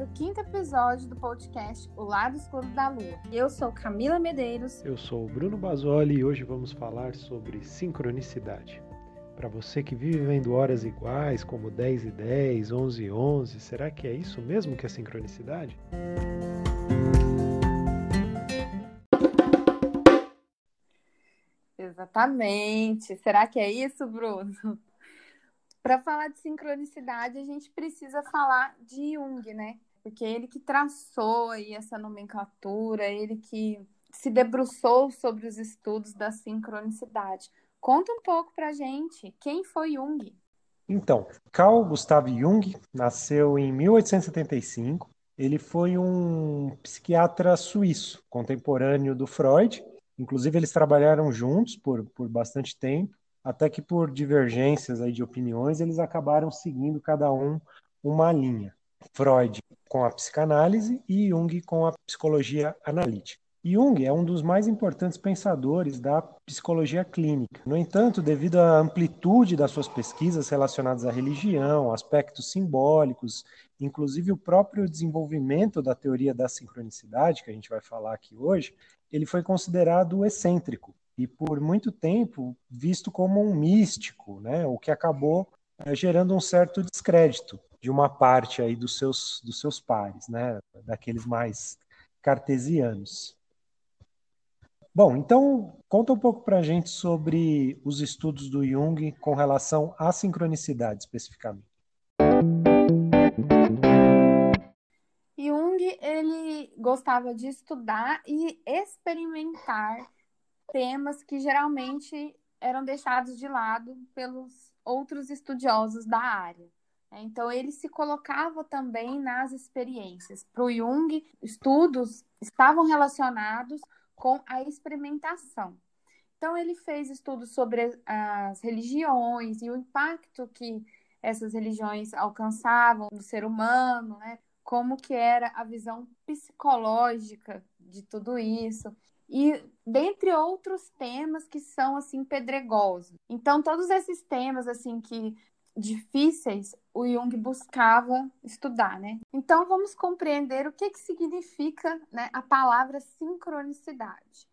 para o quinto episódio do podcast O Lado Escuro da Lua. Eu sou Camila Medeiros. Eu sou o Bruno Basoli e hoje vamos falar sobre sincronicidade. Para você que vive vendo horas iguais, como 10 e 10, 11 e 11, será que é isso mesmo que é sincronicidade? Exatamente. Será que é isso, Bruno? Para falar de sincronicidade, a gente precisa falar de Jung, né? Porque ele que traçou aí essa nomenclatura, ele que se debruçou sobre os estudos da sincronicidade. Conta um pouco pra gente, quem foi Jung? Então, Carl Gustav Jung nasceu em 1875. Ele foi um psiquiatra suíço, contemporâneo do Freud. Inclusive, eles trabalharam juntos por, por bastante tempo até que por divergências aí de opiniões, eles acabaram seguindo cada um uma linha. Freud com a psicanálise e Jung com a psicologia analítica. Jung é um dos mais importantes pensadores da psicologia clínica. No entanto, devido à amplitude das suas pesquisas relacionadas à religião, aspectos simbólicos, inclusive o próprio desenvolvimento da teoria da sincronicidade, que a gente vai falar aqui hoje, ele foi considerado excêntrico e por muito tempo visto como um místico, né? o que acabou é, gerando um certo descrédito de uma parte aí dos seus, dos seus pares, né? daqueles mais cartesianos. Bom, então conta um pouco para a gente sobre os estudos do Jung com relação à sincronicidade especificamente. Jung ele gostava de estudar e experimentar temas que geralmente eram deixados de lado pelos outros estudiosos da área. Então, ele se colocava também nas experiências. Para o Jung, estudos estavam relacionados com a experimentação. Então, ele fez estudos sobre as religiões e o impacto que essas religiões alcançavam no ser humano, né? como que era a visão psicológica de tudo isso e dentre outros temas que são assim pedregosos. Então todos esses temas assim que difíceis o Jung buscava estudar, né? Então vamos compreender o que que significa, né, a palavra sincronicidade.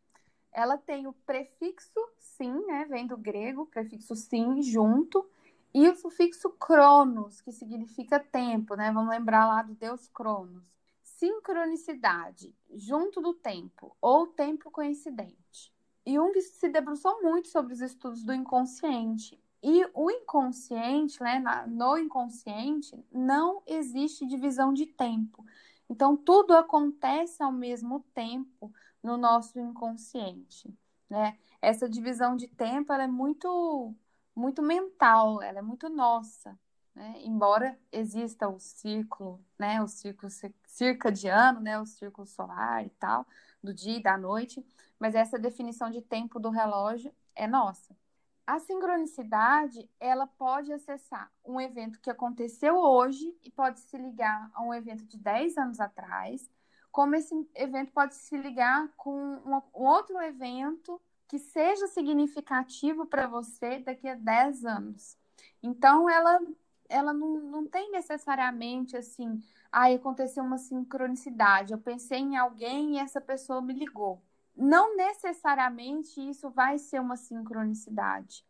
Ela tem o prefixo sim, né, vem do grego, prefixo sim, junto, e o sufixo cronos, que significa tempo, né? Vamos lembrar lá do deus Cronos sincronicidade junto do tempo ou tempo coincidente. Jung se debruçou muito sobre os estudos do inconsciente. E o inconsciente, né, no inconsciente, não existe divisão de tempo. Então, tudo acontece ao mesmo tempo no nosso inconsciente. Né? Essa divisão de tempo ela é muito, muito mental, ela é muito nossa. Né? Embora exista o ciclo, né, o ciclo circadiano, né, o ciclo solar e tal, do dia e da noite, mas essa definição de tempo do relógio é nossa. A sincronicidade, ela pode acessar um evento que aconteceu hoje e pode se ligar a um evento de 10 anos atrás, como esse evento pode se ligar com um outro evento que seja significativo para você daqui a 10 anos. Então, ela ela não, não tem necessariamente assim, ah, aconteceu uma sincronicidade, eu pensei em alguém e essa pessoa me ligou. Não necessariamente isso vai ser uma sincronicidade,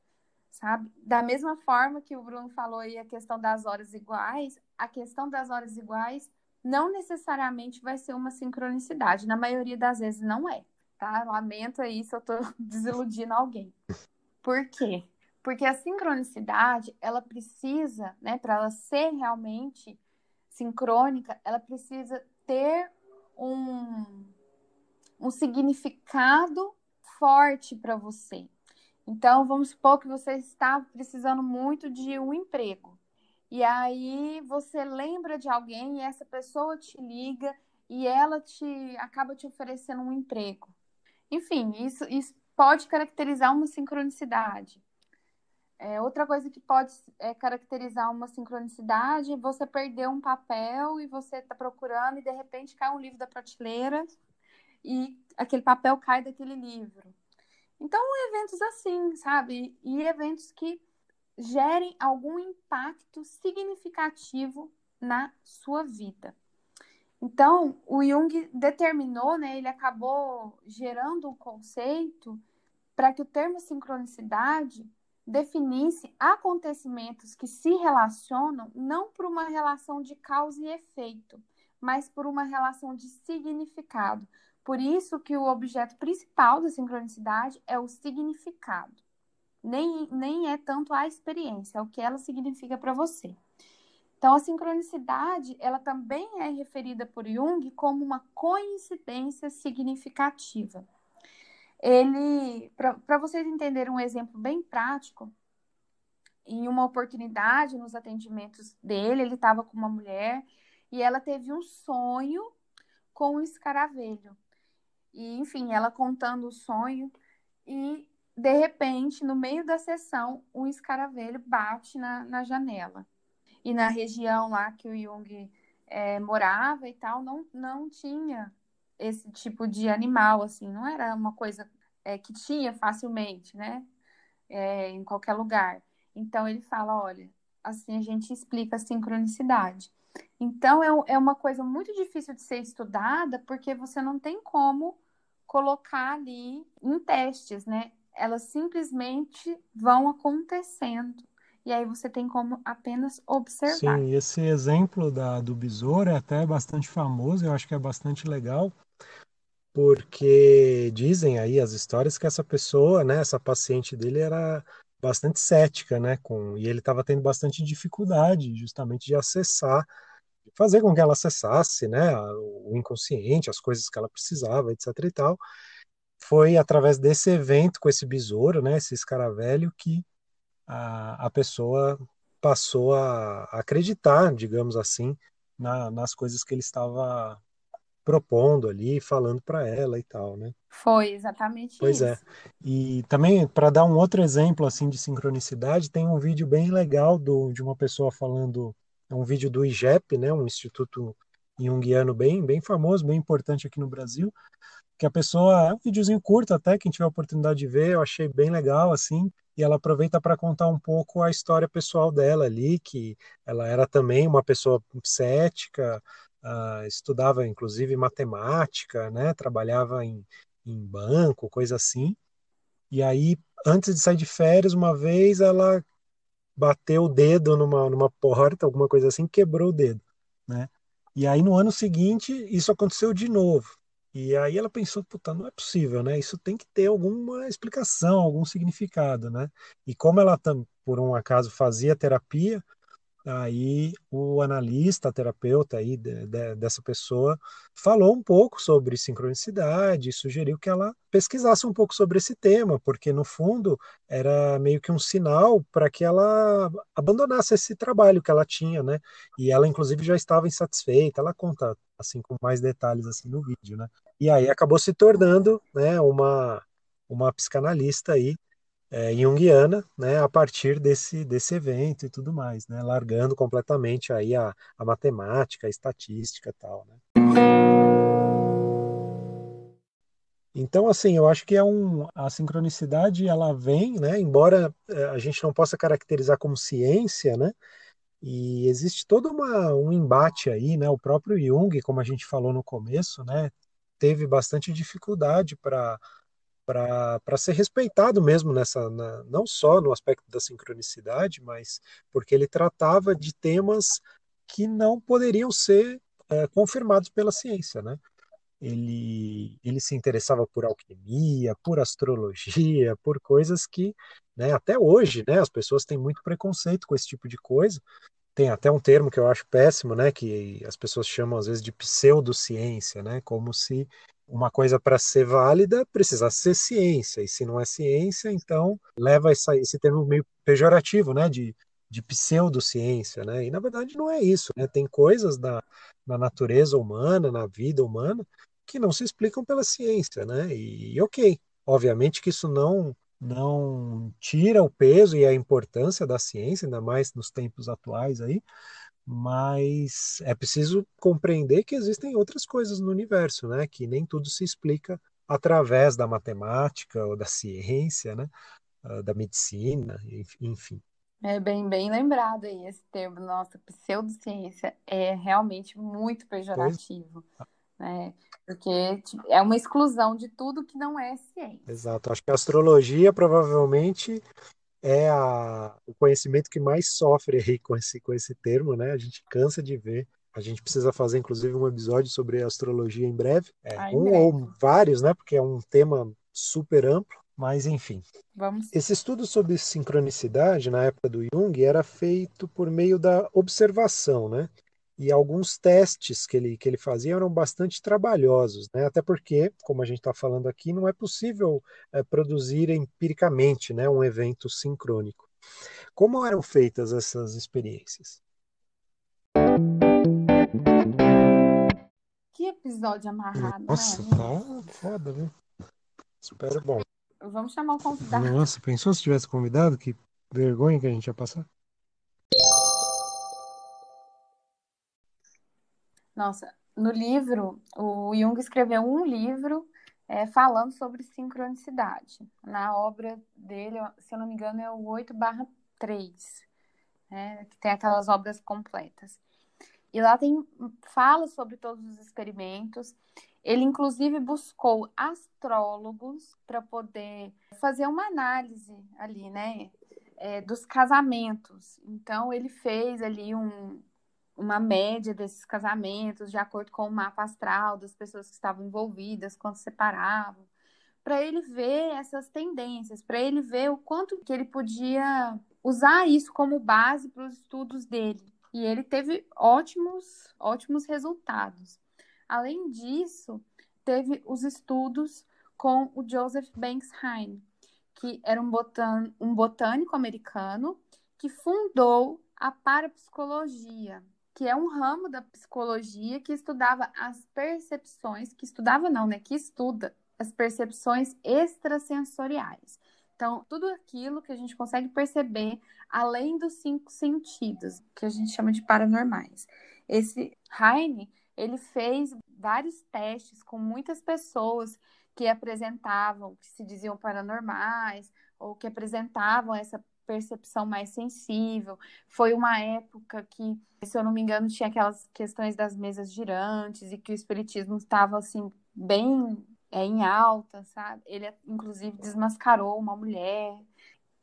sabe? Da mesma forma que o Bruno falou aí a questão das horas iguais, a questão das horas iguais não necessariamente vai ser uma sincronicidade. Na maioria das vezes não é, tá? Lamento aí se eu tô desiludindo alguém. Por quê? Porque a sincronicidade, ela precisa, né, para ela ser realmente sincrônica, ela precisa ter um, um significado forte para você. Então, vamos supor que você está precisando muito de um emprego. E aí você lembra de alguém e essa pessoa te liga e ela te acaba te oferecendo um emprego. Enfim, isso, isso pode caracterizar uma sincronicidade. É, outra coisa que pode é, caracterizar uma sincronicidade é você perder um papel e você está procurando e de repente cai um livro da prateleira e aquele papel cai daquele livro. Então, eventos assim, sabe? E eventos que gerem algum impacto significativo na sua vida. Então, o Jung determinou, né, ele acabou gerando um conceito para que o termo sincronicidade definisse acontecimentos que se relacionam não por uma relação de causa e efeito, mas por uma relação de significado. Por isso que o objeto principal da sincronicidade é o significado. Nem, nem é tanto a experiência, é o que ela significa para você. Então, a sincronicidade, ela também é referida por Jung como uma coincidência significativa ele, para vocês entenderem um exemplo bem prático, em uma oportunidade nos atendimentos dele, ele estava com uma mulher e ela teve um sonho com um escaravelho. E, enfim, ela contando o sonho e, de repente, no meio da sessão, um escaravelho bate na, na janela. E na região lá que o Jung é, morava e tal, não, não tinha esse tipo de animal, assim, não era uma coisa é, que tinha facilmente, né? É, em qualquer lugar. Então ele fala, olha, assim a gente explica a sincronicidade. Então é, é uma coisa muito difícil de ser estudada porque você não tem como colocar ali em testes, né? Elas simplesmente vão acontecendo. E aí você tem como apenas observar. Sim, esse exemplo da, do besouro é até bastante famoso, eu acho que é bastante legal, porque dizem aí as histórias que essa pessoa, né, essa paciente dele era bastante cética, né, com, e ele estava tendo bastante dificuldade justamente de acessar, fazer com que ela acessasse, né, o inconsciente, as coisas que ela precisava, etc e tal. Foi através desse evento com esse besouro, né, esse escaravelho, que a, a pessoa passou a acreditar, digamos assim, na, nas coisas que ele estava propondo ali, falando para ela e tal, né? Foi exatamente pois isso. Pois é. E também para dar um outro exemplo assim de sincronicidade, tem um vídeo bem legal do, de uma pessoa falando, é um vídeo do IGEP, né, um instituto junguiano bem bem famoso, bem importante aqui no Brasil, que a pessoa, é um videozinho curto até, quem tiver a oportunidade de ver, eu achei bem legal assim, e ela aproveita para contar um pouco a história pessoal dela ali, que ela era também uma pessoa cética, uh, estudava inclusive matemática, né? Trabalhava em, em banco, coisa assim. E aí, antes de sair de férias, uma vez ela bateu o dedo numa, numa porta, alguma coisa assim, quebrou o dedo, né? E aí no ano seguinte isso aconteceu de novo. E aí ela pensou, puta, não é possível, né? Isso tem que ter alguma explicação, algum significado, né? E como ela por um acaso fazia terapia, Aí o analista, terapeuta aí de, de, dessa pessoa falou um pouco sobre sincronicidade, sugeriu que ela pesquisasse um pouco sobre esse tema, porque no fundo era meio que um sinal para que ela abandonasse esse trabalho que ela tinha, né? E ela inclusive já estava insatisfeita. Ela conta assim com mais detalhes assim no vídeo, né? E aí acabou se tornando, né, uma uma psicanalista aí é, junguiana, né, a partir desse, desse evento e tudo mais, né, largando completamente aí a, a matemática, a estatística tal, né. Então, assim, eu acho que é um, a sincronicidade, ela vem, né, embora é, a gente não possa caracterizar como ciência, né, e existe todo uma, um embate aí, né, o próprio Jung, como a gente falou no começo, né, teve bastante dificuldade para para ser respeitado mesmo nessa na, não só no aspecto da sincronicidade, mas porque ele tratava de temas que não poderiam ser é, confirmados pela ciência, né? Ele, ele se interessava por alquimia, por astrologia, por coisas que, né, até hoje, né, as pessoas têm muito preconceito com esse tipo de coisa. Tem até um termo que eu acho péssimo, né, que as pessoas chamam às vezes de pseudociência, né, como se uma coisa para ser válida precisa ser ciência, e se não é ciência, então leva essa, esse termo meio pejorativo, né, de, de pseudociência, né, e na verdade não é isso, né, tem coisas na, na natureza humana, na vida humana, que não se explicam pela ciência, né, e, e ok, obviamente que isso não não tira o peso e a importância da ciência, ainda mais nos tempos atuais aí, mas é preciso compreender que existem outras coisas no universo, né? Que nem tudo se explica através da matemática ou da ciência, né? Ah, da medicina, enfim. É bem, bem lembrado aí esse termo, nossa, pseudociência é realmente muito pejorativo, né? Porque é uma exclusão de tudo que não é ciência. Exato. Acho que a astrologia provavelmente é a, o conhecimento que mais sofre aí com esse, com esse termo, né? A gente cansa de ver. A gente precisa fazer, inclusive, um episódio sobre astrologia em breve. É, Ah, em um breve. ou vários, né? Porque é um tema super amplo. Mas, enfim. Vamos. Esse estudo sobre sincronicidade, na época do Jung, era feito por meio da observação, né? E alguns testes que ele, que ele fazia eram bastante trabalhosos, né? Até porque, como a gente está falando aqui, não é possível eh, produzir empiricamente né, um evento sincrônico. Como eram feitas essas experiências? Que episódio amarrado, Nossa, né? tá foda, viu? Espero bom. Vamos chamar o convidado. Nossa, pensou se tivesse convidado? Que vergonha que a gente ia passar. Nossa, no livro, o Jung escreveu um livro é, falando sobre sincronicidade. Na obra dele, se eu não me engano, é o 8 3, né, que tem aquelas obras completas. E lá tem fala sobre todos os experimentos. Ele, inclusive, buscou astrólogos para poder fazer uma análise ali, né, é, dos casamentos. Então, ele fez ali um, uma média desses casamentos, de acordo com o mapa astral das pessoas que estavam envolvidas, quando separavam, para ele ver essas tendências, para ele ver o quanto que ele podia usar isso como base para os estudos dele. E ele teve ótimos, ótimos resultados. Além disso, teve os estudos com o Joseph Banks Hine, que era um, botan um botânico americano que fundou a parapsicologia, que é um ramo da psicologia que estudava as percepções, que estudava não, né, que estuda as percepções extrasensoriais. Então, tudo aquilo que a gente consegue perceber além dos cinco sentidos, que a gente chama de paranormais. Esse Heine, ele fez vários testes com muitas pessoas que apresentavam, que se diziam paranormais, ou que apresentavam essa percepção mais sensível. Foi uma época que, se eu não me engano, tinha aquelas questões das mesas girantes e que o espiritismo estava assim bem é, em alta, sabe? Ele inclusive desmascarou uma mulher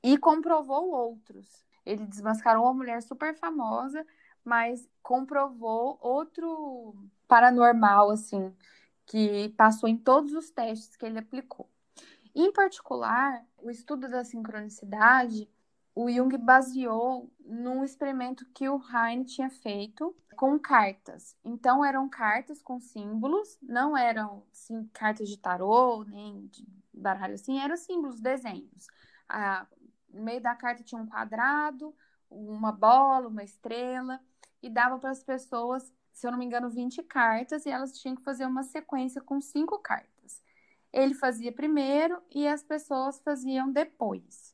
e comprovou outros. Ele desmascarou uma mulher super famosa, mas comprovou outro paranormal assim que passou em todos os testes que ele aplicou. Em particular, o estudo da sincronicidade o Jung baseou num experimento que o Heine tinha feito com cartas. Então, eram cartas com símbolos, não eram assim, cartas de tarô, nem de baralho assim, eram símbolos, desenhos. Ah, no meio da carta tinha um quadrado, uma bola, uma estrela, e dava para as pessoas, se eu não me engano, 20 cartas, e elas tinham que fazer uma sequência com cinco cartas. Ele fazia primeiro e as pessoas faziam depois.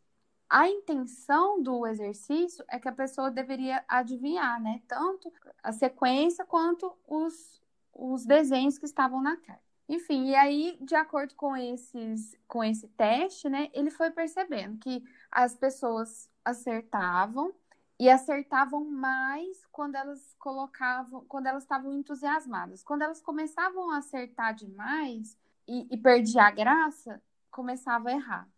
A intenção do exercício é que a pessoa deveria adivinhar, né? Tanto a sequência quanto os, os desenhos que estavam na carta. Enfim, e aí, de acordo com, esses, com esse teste, né, ele foi percebendo que as pessoas acertavam e acertavam mais quando elas colocavam, quando elas estavam entusiasmadas. Quando elas começavam a acertar demais e, e perdia a graça, começava a errar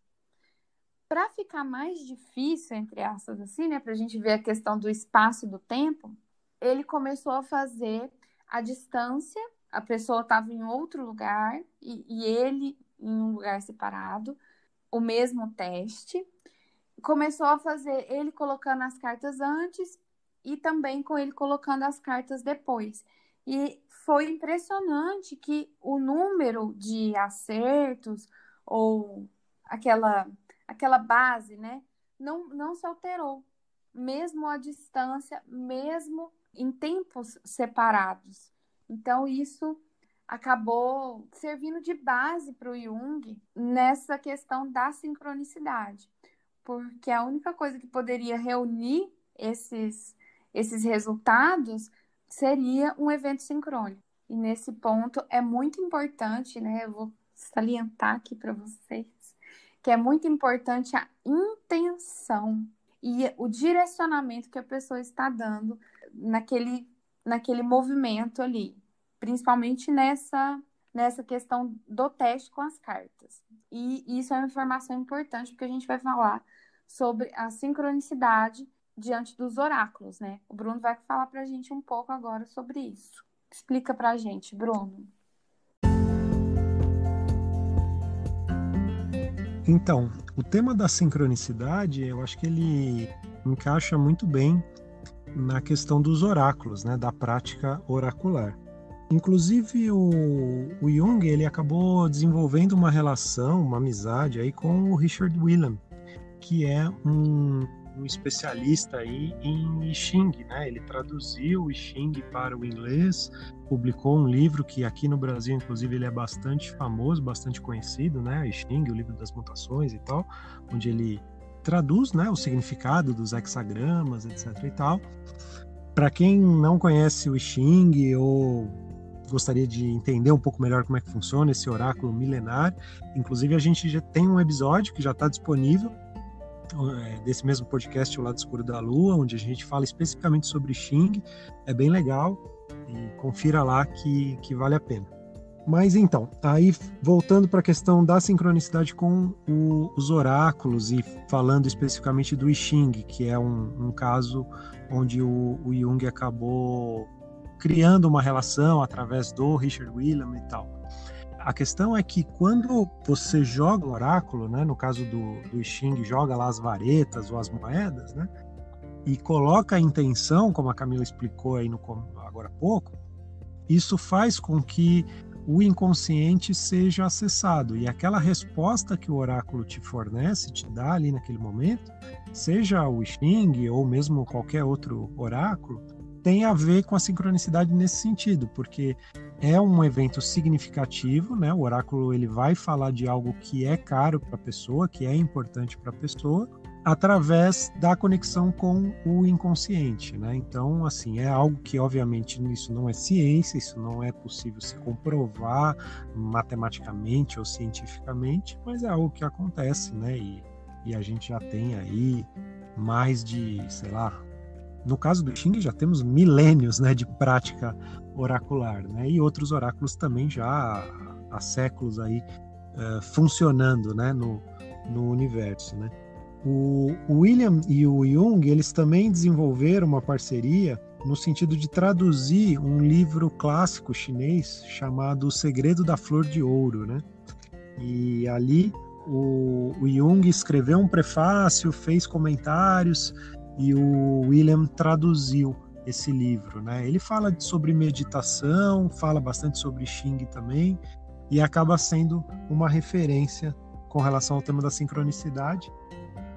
para ficar mais difícil, entre aspas, assim, né, para a gente ver a questão do espaço e do tempo, ele começou a fazer a distância, a pessoa estava em outro lugar e, e, ele em um lugar separado, o mesmo teste. Começou a fazer ele colocando as cartas antes e também com ele colocando as cartas depois. E foi impressionante que o número de acertos ou aquela aquela base, né, não, não se alterou, mesmo à distância, mesmo em tempos separados. Então, isso acabou servindo de base para o Jung nessa questão da sincronicidade, porque a única coisa que poderia reunir esses, esses resultados seria um evento sincrônico. E nesse ponto é muito importante, né? Eu vou salientar aqui para vocês que é muito importante a intenção. e o direcionamento que a pessoa está dando naquele, naquele movimento ali, principalmente nessa, nessa questão do teste com as cartas. E isso é uma informação importante, porque a gente vai falar sobre a sincronicidade diante dos oráculos, né? O Bruno vai falar para a gente um pouco agora sobre isso. Explica para a gente, Bruno. Então, o tema da sincronicidade, eu acho que ele encaixa muito bem na questão dos oráculos, né, da prática oracular. Inclusive o, o Jung ele acabou desenvolvendo uma relação, uma amizade aí com o Richard Whelan, que é um um especialista aí em I Ching, né? Ele traduziu o I Ching para o inglês, publicou um livro que aqui no Brasil, inclusive, ele é bastante famoso, bastante conhecido, né? I Ching, o livro das mutações e tal, onde ele traduz, né, o significado dos hexagramas, etc. e tal. Para quem não conhece o I Ching ou gostaria de entender um pouco melhor como é que funciona esse oráculo milenar, inclusive a gente já tem um episódio que já está disponível desse mesmo podcast, O Lado Escuro da Lua, onde a gente fala especificamente sobre Xing. É bem legal e confira lá que, que vale a pena. Mas então, aí voltando para a questão da sincronicidade com o, os oráculos e falando especificamente do I Ching, que é um, um caso onde o, o Jung acabou criando uma relação através do Richard William e tal. A questão é que quando você joga o oráculo, né, no caso do, do Xing, joga lá as varetas ou as moedas, né, e coloca a intenção, como a Camila explicou aí no, agora há pouco, isso faz com que o inconsciente seja acessado. E aquela resposta que o oráculo te fornece, te dá ali naquele momento, seja o Xing ou mesmo qualquer outro oráculo, tem a ver com a sincronicidade nesse sentido, porque é um evento significativo, né? O oráculo ele vai falar de algo que é caro para a pessoa, que é importante para a pessoa, através da conexão com o inconsciente, né? Então, assim, é algo que obviamente isso não é ciência, isso não é possível se comprovar matematicamente ou cientificamente, mas é algo que acontece, né? E, e a gente já tem aí mais de, sei lá, no caso do Xing já temos milênios, né, de prática oracular, né? E outros oráculos também já há séculos aí uh, funcionando, né, no, no universo, né? O, William e o Jung, eles também desenvolveram uma parceria no sentido de traduzir um livro clássico chinês chamado O Segredo da Flor de Ouro, né? E ali o, o Jung escreveu um prefácio, fez comentários e o William traduziu esse livro, né? Ele fala sobre meditação, fala bastante sobre Xing também e acaba sendo uma referência com relação ao tema da sincronicidade.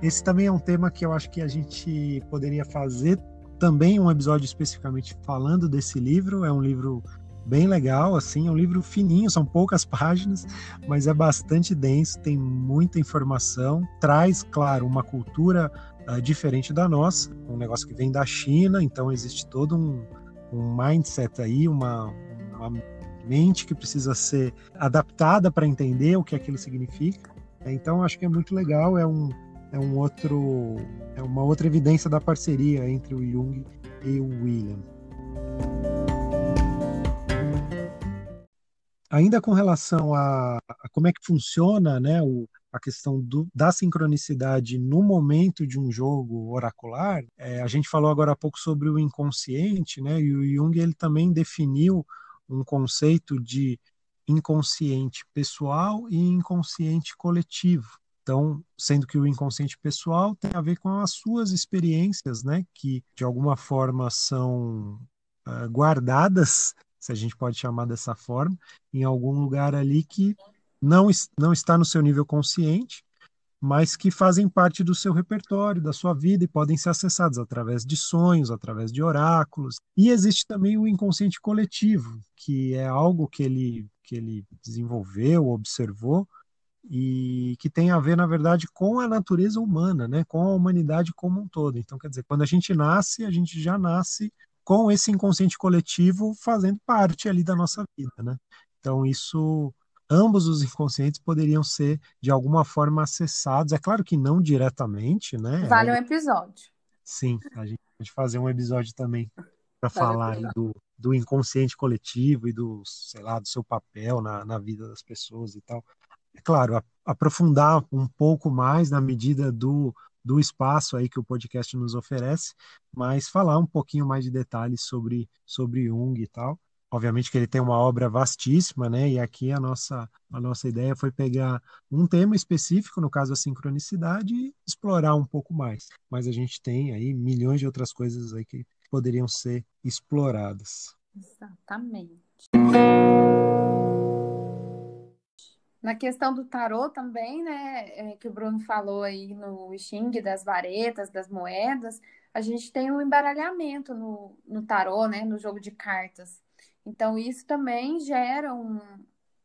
Esse também é um tema que eu acho que a gente poderia fazer também um episódio especificamente falando desse livro. É um livro bem legal, assim, é um livro fininho, são poucas páginas, mas é bastante denso, tem muita informação, traz, claro, uma cultura uh, diferente da nossa, um negócio que vem da China, então existe todo um, um mindset aí, uma, uma mente que precisa ser adaptada para entender o que aquilo significa. Então acho que é muito legal, é um, é um outro é uma outra evidência da parceria entre o Jung e o William. Ainda com relação a, a como é que funciona né, o, a questão do, da sincronicidade no momento de um jogo oracular, é, a gente falou agora há pouco sobre o inconsciente, né? E o Jung ele também definiu um conceito de inconsciente pessoal e inconsciente coletivo. Então, sendo que o inconsciente pessoal tem a ver com as suas experiências, né, que de alguma forma são uh, guardadas, se a gente pode chamar dessa forma, em algum lugar ali que não, não está no seu nível consciente, mas que fazem parte do seu repertório, da sua vida e podem ser acessados através de sonhos, através de oráculos. E existe também o inconsciente coletivo, que é algo que ele, que ele desenvolveu, observou e que tem a ver, na verdade, com a natureza humana, né? com a humanidade como um todo. Então, quer dizer, quando a gente nasce, a gente já nasce com esse inconsciente coletivo fazendo parte ali da nossa vida. Né? Então, isso ambos os inconscientes poderiam ser de alguma forma acessados. É claro que não diretamente, né? Vale um episódio. Sim, a gente pode fazer um episódio também para falar do, do inconsciente coletivo e do, sei lá, do seu papel na, na vida das pessoas e tal. É claro, a, aprofundar um pouco mais na medida do, do espaço aí que o podcast nos oferece, mas falar um pouquinho mais de detalhes sobre, sobre Jung e tal. Obviamente que ele tem uma obra vastíssima, né? E aqui a nossa, a nossa ideia foi pegar um tema específico, no caso a sincronicidade, e explorar um pouco mais. Mas a gente tem aí milhões de outras coisas aí que poderiam ser exploradas. Exatamente. Na questão do tarô também, né, é, que o Bruno falou aí no Xing das varetas, das moedas, a gente tem um embaralhamento no, no tarô, né, no jogo de cartas. Então, isso também gera um,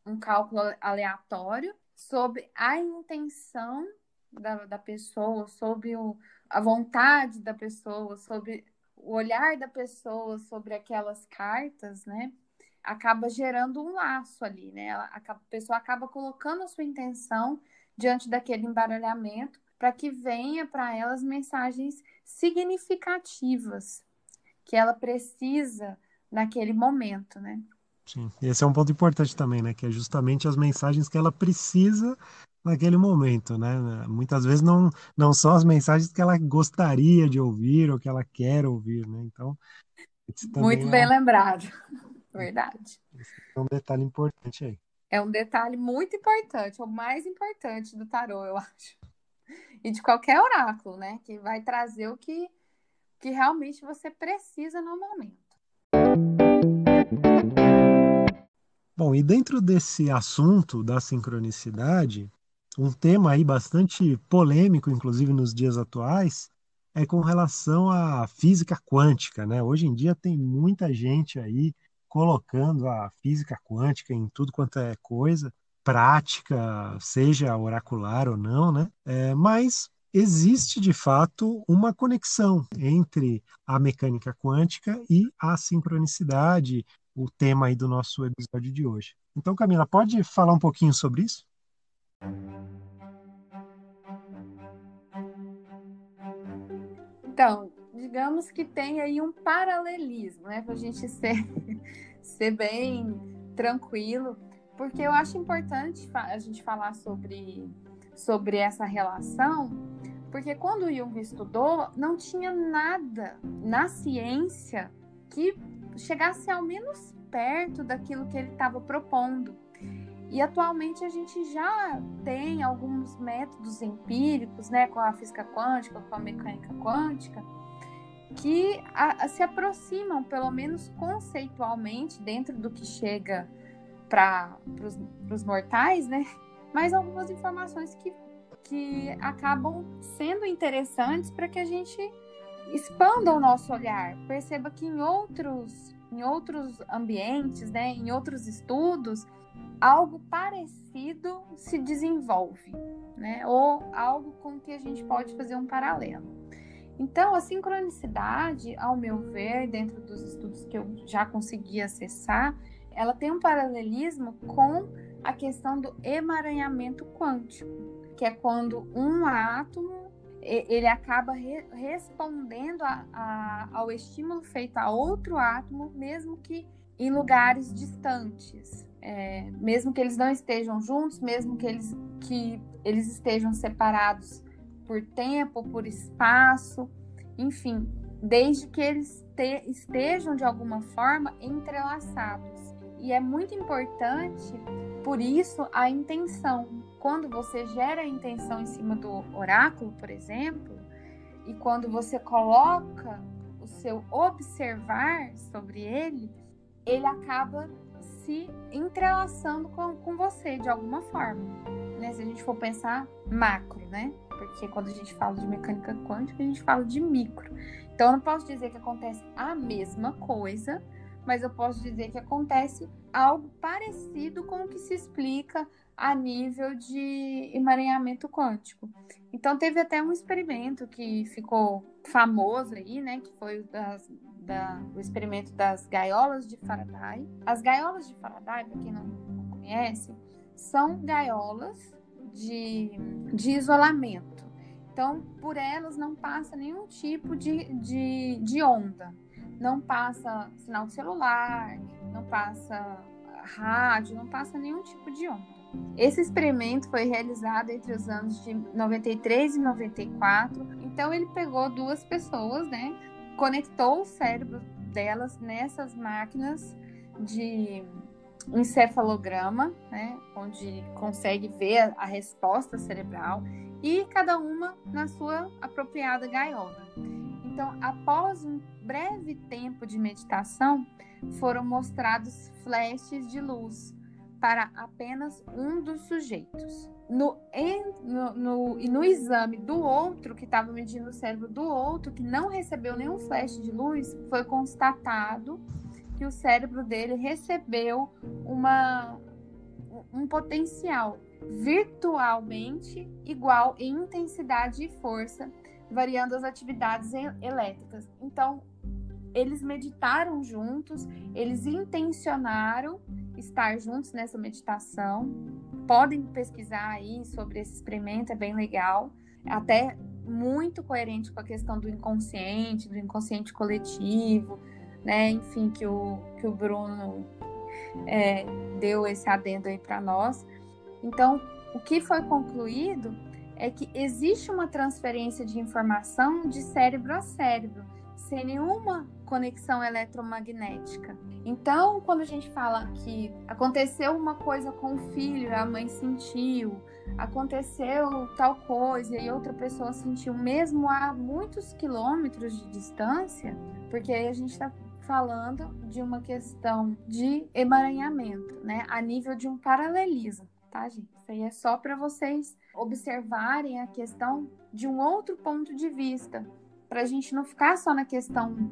um cálculo aleatório sobre a intenção da, da pessoa, sobre o, a vontade da pessoa, sobre o olhar da pessoa sobre aquelas cartas, né? Acaba gerando um laço ali, né? A, pessoa acaba colocando a sua intenção diante daquele embaralhamento para que venha para elas mensagens significativas que ela precisa naquele momento, né? Sim, esse é um ponto importante também, né? Que é justamente as mensagens que ela precisa naquele momento, né? Muitas vezes não, não são as mensagens que ela gostaria de ouvir ou que ela quer ouvir, né? Então, muito é bem um... lembrado, verdade. Esse é um detalhe importante aí. É um detalhe muito importante, o mais importante do tarô, eu acho. E de qualquer oráculo, né? Que vai trazer o que, que realmente você precisa no momento. Bom, e dentro desse assunto da sincronicidade, um tema aí bastante polêmico, inclusive nos dias atuais, é com relação à física quântica, né? Hoje em dia tem muita gente aí colocando a física quântica em tudo quanto é coisa, prática, seja oracular ou não, né? É, mas existe de fato uma conexão entre a mecânica quântica e a sincronicidade, o tema aí do nosso episódio de hoje. Então, Camila, pode falar um pouquinho sobre isso? Então, digamos que tem aí um paralelismo, né, para a gente ser, ser bem tranquilo, porque eu acho importante a gente falar sobre, sobre essa relação, porque quando Jung estudou, não tinha nada na ciência que chegasse ao menos perto daquilo que ele estava propondo. E atualmente a gente já tem alguns métodos empíricos, né, com a física quântica, com a mecânica quântica, que a, a, se aproximam, pelo menos conceitualmente, dentro do que chega para os mortais, né? Mas algumas informações que, que acabam sendo interessantes para que a gente expanda o nosso olhar, perceba que em outros, em outros ambientes, né, em outros estudos, algo parecido se desenvolve, né? Ou algo com que a gente pode fazer um paralelo. Então, a sincronicidade, ao meu ver, dentro dos estudos que eu já consegui acessar, ela tem um paralelismo com a questão do emaranhamento quântico, que é quando um átomo ele acaba re respondendo a, a, ao estímulo feito a outro átomo, mesmo que em lugares distantes é, mesmo que eles não estejam juntos, mesmo que eles, que eles estejam separados por tempo, por espaço, enfim, desde que eles te, estejam de alguma forma entrelaçados. E é muito importante, por isso, a intenção. Quando você gera a intenção em cima do oráculo, por exemplo, e quando você coloca o seu observar sobre ele, ele acaba se entrelaçando com, com você de alguma forma. Né? Se a gente for pensar macro, né? Porque quando a gente fala de mecânica quântica, a gente fala de micro. Então eu não posso dizer que acontece a mesma coisa, mas eu posso dizer que acontece algo parecido com o que se explica a nível de emaranhamento quântico. Então teve até um experimento que ficou famoso aí, né, que foi o das, da, o experimento das gaiolas de Faraday. As gaiolas de Faraday, para quem não conhece, são gaiolas de, de isolamento. Então, por elas não passa nenhum tipo de, de, de onda. Não passa sinal de celular, não passa rádio, não passa nenhum tipo de onda. Esse experimento foi realizado entre os anos de 93 e 94. Então ele pegou duas pessoas, né? Conectou o cérebro delas nessas máquinas de encefalograma, né, onde consegue ver a resposta cerebral e cada uma na sua apropriada gaiola. Então, após um breve tempo de meditação, foram mostrados flashes de luz para apenas um dos sujeitos. No, no, no, no exame do outro, que estava medindo o cérebro do outro, que não recebeu nenhum flash de luz, foi constatado que o cérebro dele recebeu uma, um potencial virtualmente igual em intensidade e força, variando as atividades elétricas. Então, eles meditaram juntos, eles intencionaram estar juntos nessa meditação. Podem pesquisar aí sobre esse experimento, é bem legal. Até muito coerente com a questão do inconsciente, do inconsciente coletivo, né? Enfim, que o, que o Bruno é, deu esse adendo aí para nós. Então, o que foi concluído é que existe uma transferência de informação de cérebro a cérebro, sem nenhuma conexão eletromagnética. Então, quando a gente fala que aconteceu uma coisa com o filho, a mãe sentiu, aconteceu tal coisa e outra pessoa sentiu, mesmo a muitos quilômetros de distância, porque aí a gente está falando de uma questão de emaranhamento, né, a nível de um paralelismo, tá, gente? Isso aí é só para vocês observarem a questão de um outro ponto de vista, para a gente não ficar só na questão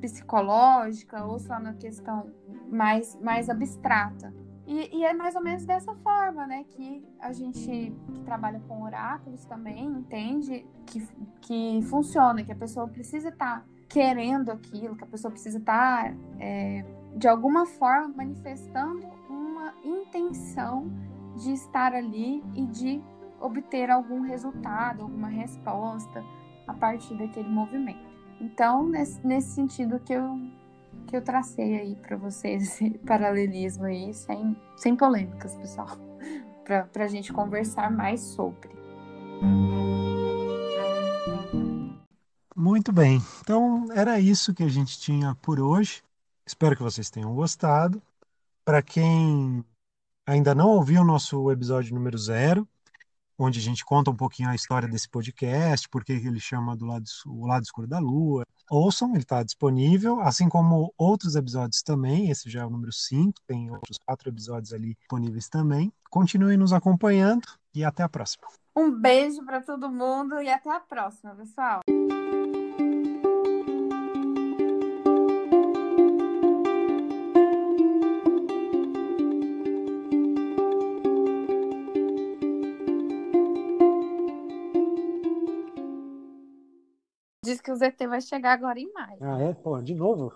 psicológica ou só na questão mais, mais abstrata. E, e, é mais ou menos dessa forma, né, que a gente que trabalha com oráculos também entende que, que funciona, que a pessoa precisa estar tá querendo aquilo, que a pessoa precisa estar, tá, é, de alguma forma, manifestando uma intenção de estar ali e de obter algum resultado, alguma resposta a partir daquele movimento. Então, nesse, nesse sentido que eu, que eu tracei aí para vocês, esse paralelismo aí, sem, sem polêmicas, pessoal, para a gente conversar mais sobre. Muito bem. Então, era isso que a gente tinha por hoje. Espero que vocês tenham gostado. Para quem ainda não ouviu o nosso episódio número zero, onde a gente conta um pouquinho a história desse podcast, por que ele chama do lado, o lado escuro da lua. Ouçam, ele está disponível, assim como outros episódios também. Esse já é o número 5, tem outros quatro episódios ali disponíveis também. Continuem nos acompanhando e até a próxima. Um beijo para todo mundo e até a próxima, pessoal. O ZT vai chegar agora em maio. Ah, é? Pô, de novo?